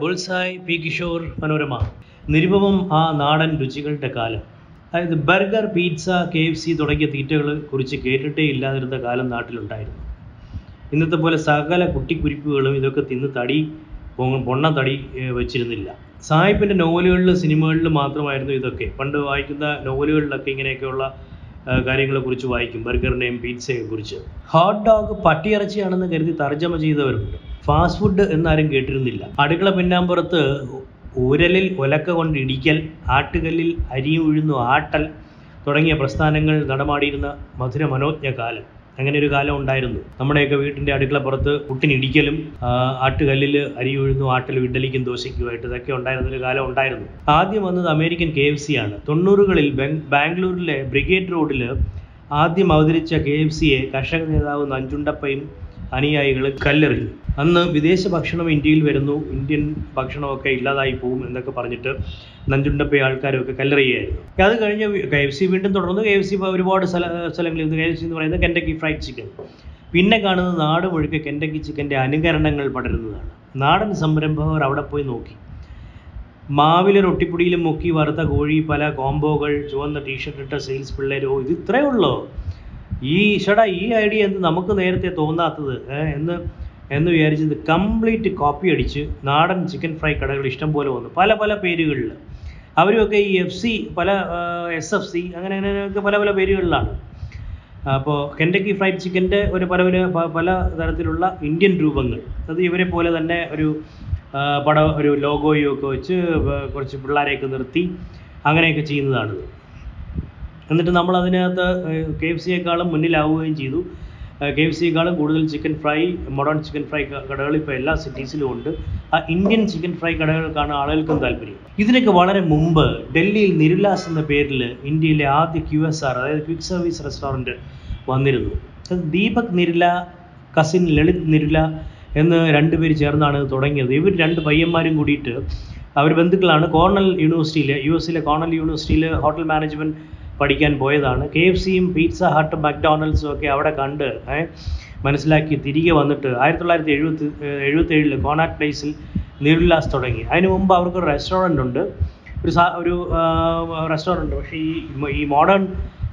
Bullseye P Kishore Manorama. നിരുപമം ആ നാടൻ രുചികളുടെ കാലം. അതായത് burger pizza K F C തുടങ്ങിയ തീറ്റകളെ കുറിച്ച് കേട്ടിട്ടേ ഇല്ലാതിരുന്ന കാലം നാട്ടിലുണ്ടായിരുന്നു. ഇന്നത്തെ പോലെ സകല കുട്ടിക്കുരിപ്പുകളും ഇതൊക്കെ തിന്ന് തടി പൊണ്ണ തടി വെച്ചിരുന്നില്ല. സാഹിബിന്റെ നോവലുകളിലും സിനിമകളിലും മാത്രമായിരുന്നു ഇതൊക്കെ. പണ്ട് വായിക്കുന്ന നോവലുകളിലൊക്കെ ഇങ്ങനെയൊക്കെയുള്ള കാര്യങ്ങളെ കുറിച്ച് വായിക്കും. ബർഗറിനെയും പീറ്റ്സയെയും കുറിച്ച്. ഹോട്ട് ഡോഗ് പട്ടിയിറച്ചിയാണെന്ന് കരുതി തർജമ ചെയ്തവരുണ്ട്. Fast food എന്നാരും കേട്ടിരുന്നില്ല. അടുക്കള പിന്നാമ്പുറത്ത് ഉരലിൽ ഒലക്ക കൊണ്ട് ഇടിക്കൽ ആട്ടുകല്ലിൽ അരി ഉഴുന്നു ആട്ടൽ തുടങ്ങിയ പ്രസ്ഥാനങ്ങൾ നടമാടിയിരുന്ന മധുര മനോജ്ഞ കാലം. അങ്ങനെ ഒരു കാലം ഉണ്ടായിരുന്നു. നമ്മുടെയൊക്കെ വീട്ടിന്റെ അടുക്കളപ്പുറത്ത് പുട്ടിനിടിക്കലും ആട്ടുകല്ലിൽ അരി ഉഴുന്നു ആട്ടലും ഇഡലിക്കും ദോശയ്ക്കുമായിട്ട് ഇതൊക്കെ ഉണ്ടായിരുന്ന ഒരു കാലം ഉണ്ടായിരുന്നു. ആദ്യം വന്നത് അമേരിക്കൻ കെ എഫ് സി ആണ്. തൊണ്ണൂറുകളിൽ ബാംഗ്ലൂരിലെ ബ്രിഗേഡ് റോഡിൽ ആദ്യം അവതരിച്ച കെ എഫ് സിയെ കർഷക നേതാവ് നഞ്ചുണ്ടപ്പയും അനുയായികൾ കല്ലെറിഞ്ഞു. അന്ന് വിദേശ ഭക്ഷണം ഇന്ത്യയിൽ വരുന്നു. ഇന്ത്യൻ ഭക്ഷണമൊക്കെ ഇല്ലാതായി പോകും എന്നൊക്കെ പറഞ്ഞിട്ട് നഞ്ചുണ്ടപ്പ ആൾക്കാരൊക്കെ കല്ലെറിയായിരുന്നു അത് കഴിഞ്ഞ് കെ എഫ് സി വീണ്ടും തുടർന്നു. കെ എഫ് സി ഒരുപാട് സ്ഥല സ്ഥലങ്ങളിൽ കെ എഫ് സി എന്ന് പറയുന്നത് കെൻഡക്കി ഫ്രൈഡ് ചിക്കൻ പിന്നെ കാണുന്നത് നാട് മുഴുക്കെ കെൻഡക്കി ചിക്കന്റെ അനുകരണങ്ങൾ പടരുന്നതാണ്. നാടൻ സംരംഭകർ അവിടെ പോയി നോക്കി. മാവിലെ റൊട്ടിപ്പൊടിയിലും മുക്കി വറുത്ത കോഴി പല കോംബോകൾ ചുവന്ന ടീഷർട്ട് ഇട്ട സെയിൽസ് പിള്ളേരോ ഇത് ഇത്രയേ ഉള്ളോ? ഈ ഷടാ ഈ ഐഡിയ എന്ത് നമുക്ക് നേരത്തെ തോന്നാത്തത് ഏ, എന്ന് വിചാരിച്ചത് കംപ്ലീറ്റ് കോപ്പി അടിച്ച് നാടൻ ചിക്കൻ ഫ്രൈ കടകൾ ഇഷ്ടം പോലെ വന്നു. പല പല പേരുകളിൽ അവരുമൊക്കെ ഈ എഫ് സി പല എസ് എഫ് സി അങ്ങനെ അങ്ങനെയൊക്കെ പല പല പേരുകളിലാണ്. അപ്പോൾ കെൻഡക്കി ഫ്രൈഡ് ചിക്കന്റെ ഒരു പല പല പല തരത്തിലുള്ള ഇന്ത്യൻ രൂപങ്ങൾ. അത് ഇവരെ പോലെ തന്നെ ഒരു പട ഒരു ലോഗോയും ഒക്കെ വെച്ച് കുറച്ച് പിള്ളേരെയൊക്കെ നിർത്തി അങ്ങനെയൊക്കെ ചെയ്യുന്നതാണിത്. എന്നിട്ട് നമ്മൾ അതിനകത്ത് കെ എഫ് സിയേക്കാളും മുന്നിലാവുകയും ചെയ്തു. കെ എഫ് സിയെക്കാളും കൂടുതൽ chicken fry modern chicken fry കടകൾ ഇപ്പോൾ എല്ലാ സിറ്റീസിലും ഉണ്ട്. ആ ഇന്ത്യൻ ചിക്കൻ ഫ്രൈ കടകൾക്കാണ് ആളുകൾക്കും താല്പര്യം. ഇതിനൊക്കെ വളരെ മുമ്പ് ഡൽഹിയിൽ നിരുലാസ് എന്ന പേരിൽ ഇന്ത്യയിലെ ആദ്യ ക്യു എസ് ആർ അതായത് ക്വിക്ക് സർവീസ് റെസ്റ്റോറന്റ് വന്നിരുന്നു. ദീപക് നിരുല കസിൻ ലളിത് നിരുല എന്ന് രണ്ടുപേര് ചേർന്നാണ് തുടങ്ങിയത്. ഇവർ രണ്ട് പയ്യന്മാരും കൂടിയിട്ട് അവർ ബന്ധുക്കളാണ്. കോർണൽ യൂണിവേഴ്സിറ്റിയിൽ യു എസിലെ കോർണൽ യൂണിവേഴ്സിറ്റിയിൽ ഹോട്ടൽ മാനേജ്മെന്റ് പഠിക്കാൻ പോയതാണ്. കെ എഫ് സിയും പിസ്സ ഹട്ടും മക്ഡൊണാൾഡ്സും ഒക്കെ അവിടെ കണ്ട് മനസ്സിലാക്കി തിരികെ വന്നിട്ട് ആയിരത്തി തൊള്ളായിരത്തി എഴുപത്തി എഴുപത്തി ഏഴിൽ കോണാറ്റ് പ്ലേസിൽ നീരുല്ലാസ് തുടങ്ങി. അതിന് മുമ്പ് അവർക്ക് ഒരു റെസ്റ്റോറന്റ് ഉണ്ട്. ഒരു സാ ഒരു റെസ്റ്റോറന്റ് പക്ഷേ ഈ ഈ മോഡേൺ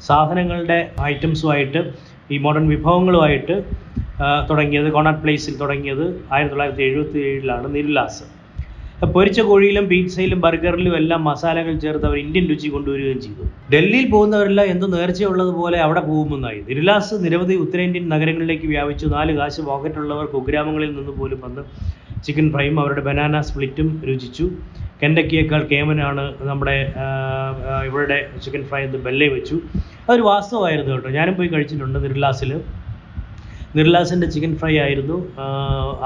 സാധനങ്ങളുടെ ഐറ്റംസുമായിട്ട് ഈ മോഡേൺ വിഭവങ്ങളുമായിട്ട് തുടങ്ങിയത് കോണാട്ട് പ്ലേസിൽ തുടങ്ങിയത് ആയിരത്തി തൊള്ളായിരത്തി എഴുപത്തി ഏഴിലാണ് നിരുല്ലാസ് പൊരിച്ച കോഴിയിലും പിzzയിലും ബർഗറിലും എല്ലാം മസാലകൾ ചേർത്ത് അവർ ഇന്ത്യൻ രുചി കൊണ്ടുവരികയും ചെയ്തു. ഡൽഹിയിൽ പോകുന്നവരെല്ലാം എന്ത് നേർച്ചയുള്ളതുപോലെ അവിടെ പോകുമെന്നായി. ദിർലാസ് നിരവധി ഉത്തരേന്ത്യൻ നഗരങ്ങളിലേക്ക് വ്യാപിച്ചു. നാല് കാശ് പോക്കറ്റുള്ളവർ കുഗ്രാമങ്ങളിൽ നിന്ന് പോലും വന്ന് ചിക്കൻ ഫ്രൈയും അവരുടെ ബനാന സ്പ്ലിറ്റും രുചിച്ചു. കെൻഡക്കിയേക്കാൾ കേമനാണ് നമ്മുടെ ഇവരുടെ ചിക്കൻ ഫ്രൈ എന്ന് ബെല്ലേ വെച്ചു. അതൊരു വാസ്തവമായിരുന്നു കേട്ടോ. ഞാനും പോയി കഴിച്ചിട്ടുണ്ട് നിർലാസിൽ നിർലാസിന്റെ ചിക്കൻ ഫ്രൈ ആയിരുന്നു.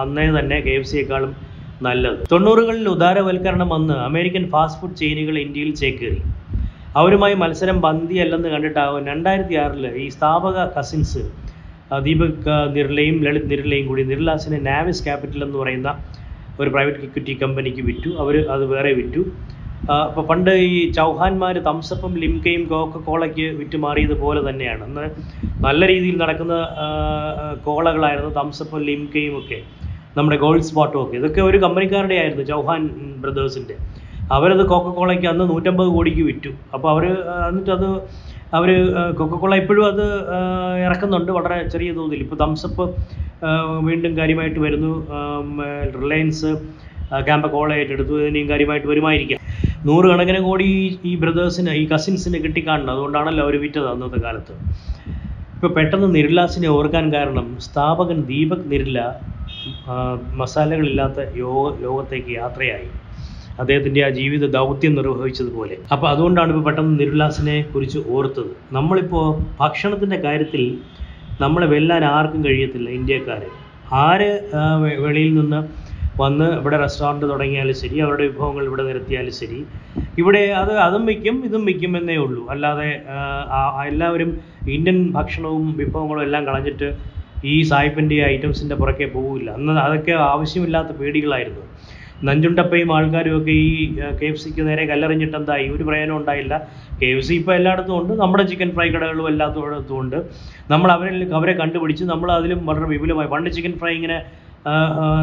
അന്നേ തന്നെ കെ എഫ് സിയേക്കാളും നല്ലത്. തൊണ്ണൂറുകളിൽ ഉദാരവൽക്കരണം വന്ന് അമേരിക്കൻ ഫാസ്റ്റ് ഫുഡ് ചെയിനുകൾ ഇന്ത്യയിൽ ചേക്കേറി. അവരുമായി മത്സരം പന്തിയല്ലെന്ന് കണ്ടിട്ടാവും രണ്ടായിരത്തി ആറിൽ ഈ സ്ഥാപക കസിൻസ് ദീപക് നിർലയും ലളിത് നിർലയും കൂടി നിർലാസിനെ നാവിസ് ക്യാപിറ്റൽ എന്ന് പറയുന്ന ഒരു പ്രൈവറ്റ് ഇക്വിറ്റി കമ്പനിക്ക് വിറ്റു. അവർ അത് വേറെ വിറ്റു. അപ്പോൾ പണ്ട് ഈ ചൗഹാന്മാർ തംസപ്പും ലിംകയും കോക്ക കോളയ്ക്ക് വിറ്റുമാറിയത് പോലെ തന്നെയാണ്. അന്ന് നല്ല രീതിയിൽ നടക്കുന്ന കോളകളായിരുന്നു തംസപ്പും ലിംകയും ഒക്കെ. നമ്മുടെ ഗോൾഡ് സ്പോട്ടും ഒക്കെ. ഇതൊക്കെ ഒരു കമ്പനിക്കാരുടെ ആയിരുന്നു ചൗഹാൻ ബ്രദേഴ്സിന്റെ അവരത് കോളയ്ക്ക് അന്ന് നൂറ്റമ്പത് കോടിക്ക് വിറ്റു. അപ്പോൾ അവർ എന്നിട്ട് അത് അവർ കൊക്കക്കോള ഇപ്പോഴും അത് ഇറക്കുന്നുണ്ട് വളരെ ചെറിയ തോതിൽ. ഇപ്പോൾ തംസപ്പ് വീണ്ടും കാര്യമായിട്ട് വരുന്നു. റിലയൻസ് ക്യാമ്പ കോള ഏറ്റെടുത്തു. ഇതിനെയും കാര്യമായിട്ട് വരുമായിരിക്കാം. നൂറുകണക്കിന് കോടി ഈ ബ്രദേഴ്സിന് ഈ കസിൻസിന് കിട്ടിക്കാണുന്നത്. അതുകൊണ്ടാണല്ലോ അവർ വിറ്റത് അന്നത്തെ കാലത്ത്. ഇപ്പോൾ പെട്ടെന്ന് നിരുലാസിനെ ഓർക്കാൻ കാരണം സ്ഥാപകൻ ദീപക് നിരുല മസാലകളില്ലാത്ത യോഗ ലോകത്തേക്ക് യാത്രയായി. അദ്ദേഹത്തിന്റെ ആ ജീവിത ദൗത്യം നിർവഹിച്ചതുപോലെ. അപ്പോൾ അതുകൊണ്ടാണ് ഇപ്പോൾ പെട്ടെന്ന് നിരുലാസിനെ കുറിച്ച് ഓർത്തത്. നമ്മളിപ്പോൾ ഭക്ഷണത്തിന്റെ കാര്യത്തിൽ നമ്മളെ വെല്ലാൻ ആർക്കും കഴിയത്തില്ല ഇന്ത്യക്കാർ ആര് വെളിയിൽ നിന്ന് വന്ന് ഇവിടെ റെസ്റ്റോറന്റ് തുടങ്ങിയാലും ശരി അവരുടെ വിഭവങ്ങൾ ഇവിടെ നിരത്തിയാലും ശരി ഇവിടെ അത് അതും വയ്ക്കും ഇതും വയ്ക്കും എന്നേ ഉള്ളൂ. അല്ലാതെ എല്ലാവരും ഇന്ത്യൻ ഭക്ഷണവും വിഭവങ്ങളും എല്ലാം കളഞ്ഞിട്ട് ഈ സായിപ്പന്റെ ഐറ്റംസിന്റെ പുറകെ പോകില്ല അന്ന് അതൊക്കെ ആവശ്യമില്ലാത്ത പേടികളായിരുന്നു. നഞ്ചുണ്ടപ്പയും ആൾക്കാരും ഒക്കെ ഈ കെ എഫ് സിക്ക് നേരെ കല്ലെറിഞ്ഞിട്ട് എന്തായി? ഒരു പ്രയോജനം ഉണ്ടായില്ല. കെ എഫ് സി ഇപ്പോൾ എല്ലായിടത്തും ഉണ്ട്. നമ്മുടെ ചിക്കൻ ഫ്രൈ കടകളും എല്ലാത്തോടത്തും ഉണ്ട്. നമ്മൾ അവരിൽ അവരെ കണ്ടുപിടിച്ച് നമ്മൾ അതിലും വളരെ വിപുലമായി. പണ്ട് ചിക്കൻ ഫ്രൈ ഇങ്ങനെ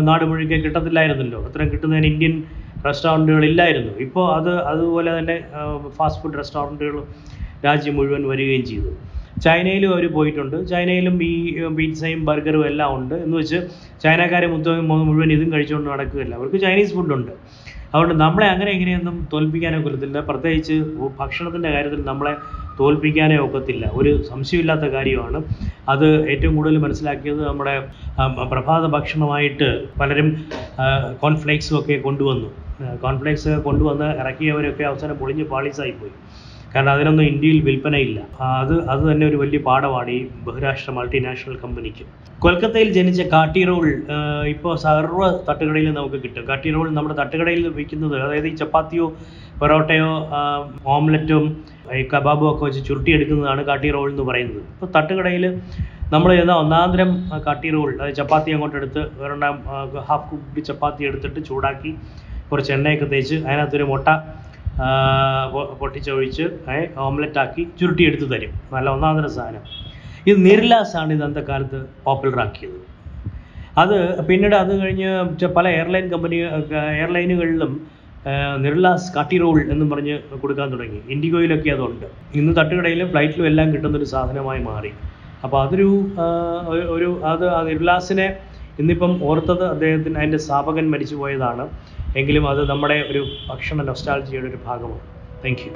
നാട് മുഴുക്കെ കിട്ടത്തില്ലായിരുന്നല്ലോ. അത്രയും കിട്ടുന്നതിന് ഇന്ത്യൻ റെസ്റ്റോറന്റുകളില്ലായിരുന്നു ഇപ്പോൾ അത് അതുപോലെ തന്നെ ഫാസ്റ്റ് ഫുഡ് റെസ്റ്റോറന്റുകൾ രാജ്യം മുഴുവൻ വരികയും ചെയ്തു. ചൈനയിലും അവർ പോയിട്ടുണ്ട്. ചൈനയിലും ഈ പിസയും ബർഗറും എല്ലാം ഉണ്ട്. എന്ന് വെച്ച് ചൈനക്കാരെ മൊത്തം മുഴുവൻ ഇതും കഴിച്ചുകൊണ്ട് നടക്കുകയല്ല. അവർക്ക് ചൈനീസ് ഫുഡുണ്ട് അതുകൊണ്ട് നമ്മളെ അങ്ങനെ എങ്ങനെയൊന്നും തോൽപ്പിക്കാനോ ഒക്കത്തില്ല. പ്രത്യേകിച്ച് ഭക്ഷണത്തിന്റെ കാര്യത്തിൽ നമ്മളെ തോൽപ്പിക്കാനേ ഒക്കത്തില്ല. ഒരു സംശയമില്ലാത്ത കാര്യമാണ്. അത് ഏറ്റവും കൂടുതൽ മനസ്സിലാക്കിയത് നമ്മുടെ പ്രഭാത ഭക്ഷണമായിട്ട് പലരും കോൺഫ്ലേക്സും ഒക്കെ കൊണ്ടുവന്നു. കോൺഫ്ലേക്സ് കൊണ്ടുവന്ന് ഇറക്കിയവരൊക്കെ അവസാനം പൊളിഞ്ഞ് പാളീസായിപ്പോയി. കാരണം അതിനൊന്നും ഇന്ത്യയിൽ വിൽപ്പനയില്ല. അത് അത് തന്നെ ഒരു വലിയ പാഠമാണ് ഈ ബഹുരാഷ്ട്ര മൾട്ടിനാഷണൽ കമ്പനിക്ക് കൊൽക്കത്തയിൽ ജനിച്ച കാട്ടി റോൾ ഇപ്പോൾ സർവ തട്ടുകടയിലും നമുക്ക് കിട്ടും. കാട്ടി റോൾ നമ്മുടെ തട്ടുകടയിൽ വിൽക്കുന്നത് അതായത് ഈ ചപ്പാത്തിയോ പൊറോട്ടയോ ഓംലറ്റും ഈ കബാബും ഒക്കെ വെച്ച് ചുരുട്ടിയെടുക്കുന്നതാണ് കാട്ടി റോൾ എന്ന് പറയുന്നത്. ഇപ്പോൾ തട്ടുകടയിൽ നമ്മൾ ഏതാ ഒന്നാന്തരം കാട്ടിറോൾ കാട്ടി റോൾ അതായത് ചപ്പാത്തി അങ്ങോട്ട് എടുത്ത് ഒരെണ്ണം ഹാഫ് കുപ്പി ചപ്പാത്തി എടുത്തിട്ട് ചൂടാക്കി കുറച്ച് എണ്ണയൊക്കെ തേച്ച് അതിനകത്തൊരു മുട്ട പൊട്ടിച്ചൊഴിച്ച് ഓംലെറ്റ് ആക്കി ചുരുട്ടിയെടുത്ത് തരും. നല്ല ഒന്നാന്തരം സാധനം. ഇത് നിർലാസ് ആണ് ഇത് അന്നത്തെ കാലത്ത് പോപ്പുലർ ആക്കിയത് അത് പിന്നീട് അത് കഴിഞ്ഞ് പല എയർലൈൻ കമ്പനി എയർലൈനുകളിലും നിർലാസ് കാട്ടി റോൾ എന്നും പറഞ്ഞ് കൊടുക്കാൻ തുടങ്ങി. ഇൻഡിഗോയിലൊക്കെ അതുണ്ട്. ഇന്ന് തട്ടുകടയിലും ഫ്ലൈറ്റിലും എല്ലാം കിട്ടുന്നൊരു സാധനമായി മാറി. അപ്പോൾ അതൊരു ഒരു- ഒരു അത് ആ നിർലാസിനെ ഇന്നിപ്പം ഓർത്തത് അദ്ദേഹത്തിന് അതിന്റെ സ്ഥാപകൻ മരിച്ചു പോയതാണ് എങ്കിലും അത് നമ്മുടെ ഒരു ഭക്ഷണ നൊസ്റ്റാൾജിയുടെ ഒരു ഭാഗമാണ്. Thank you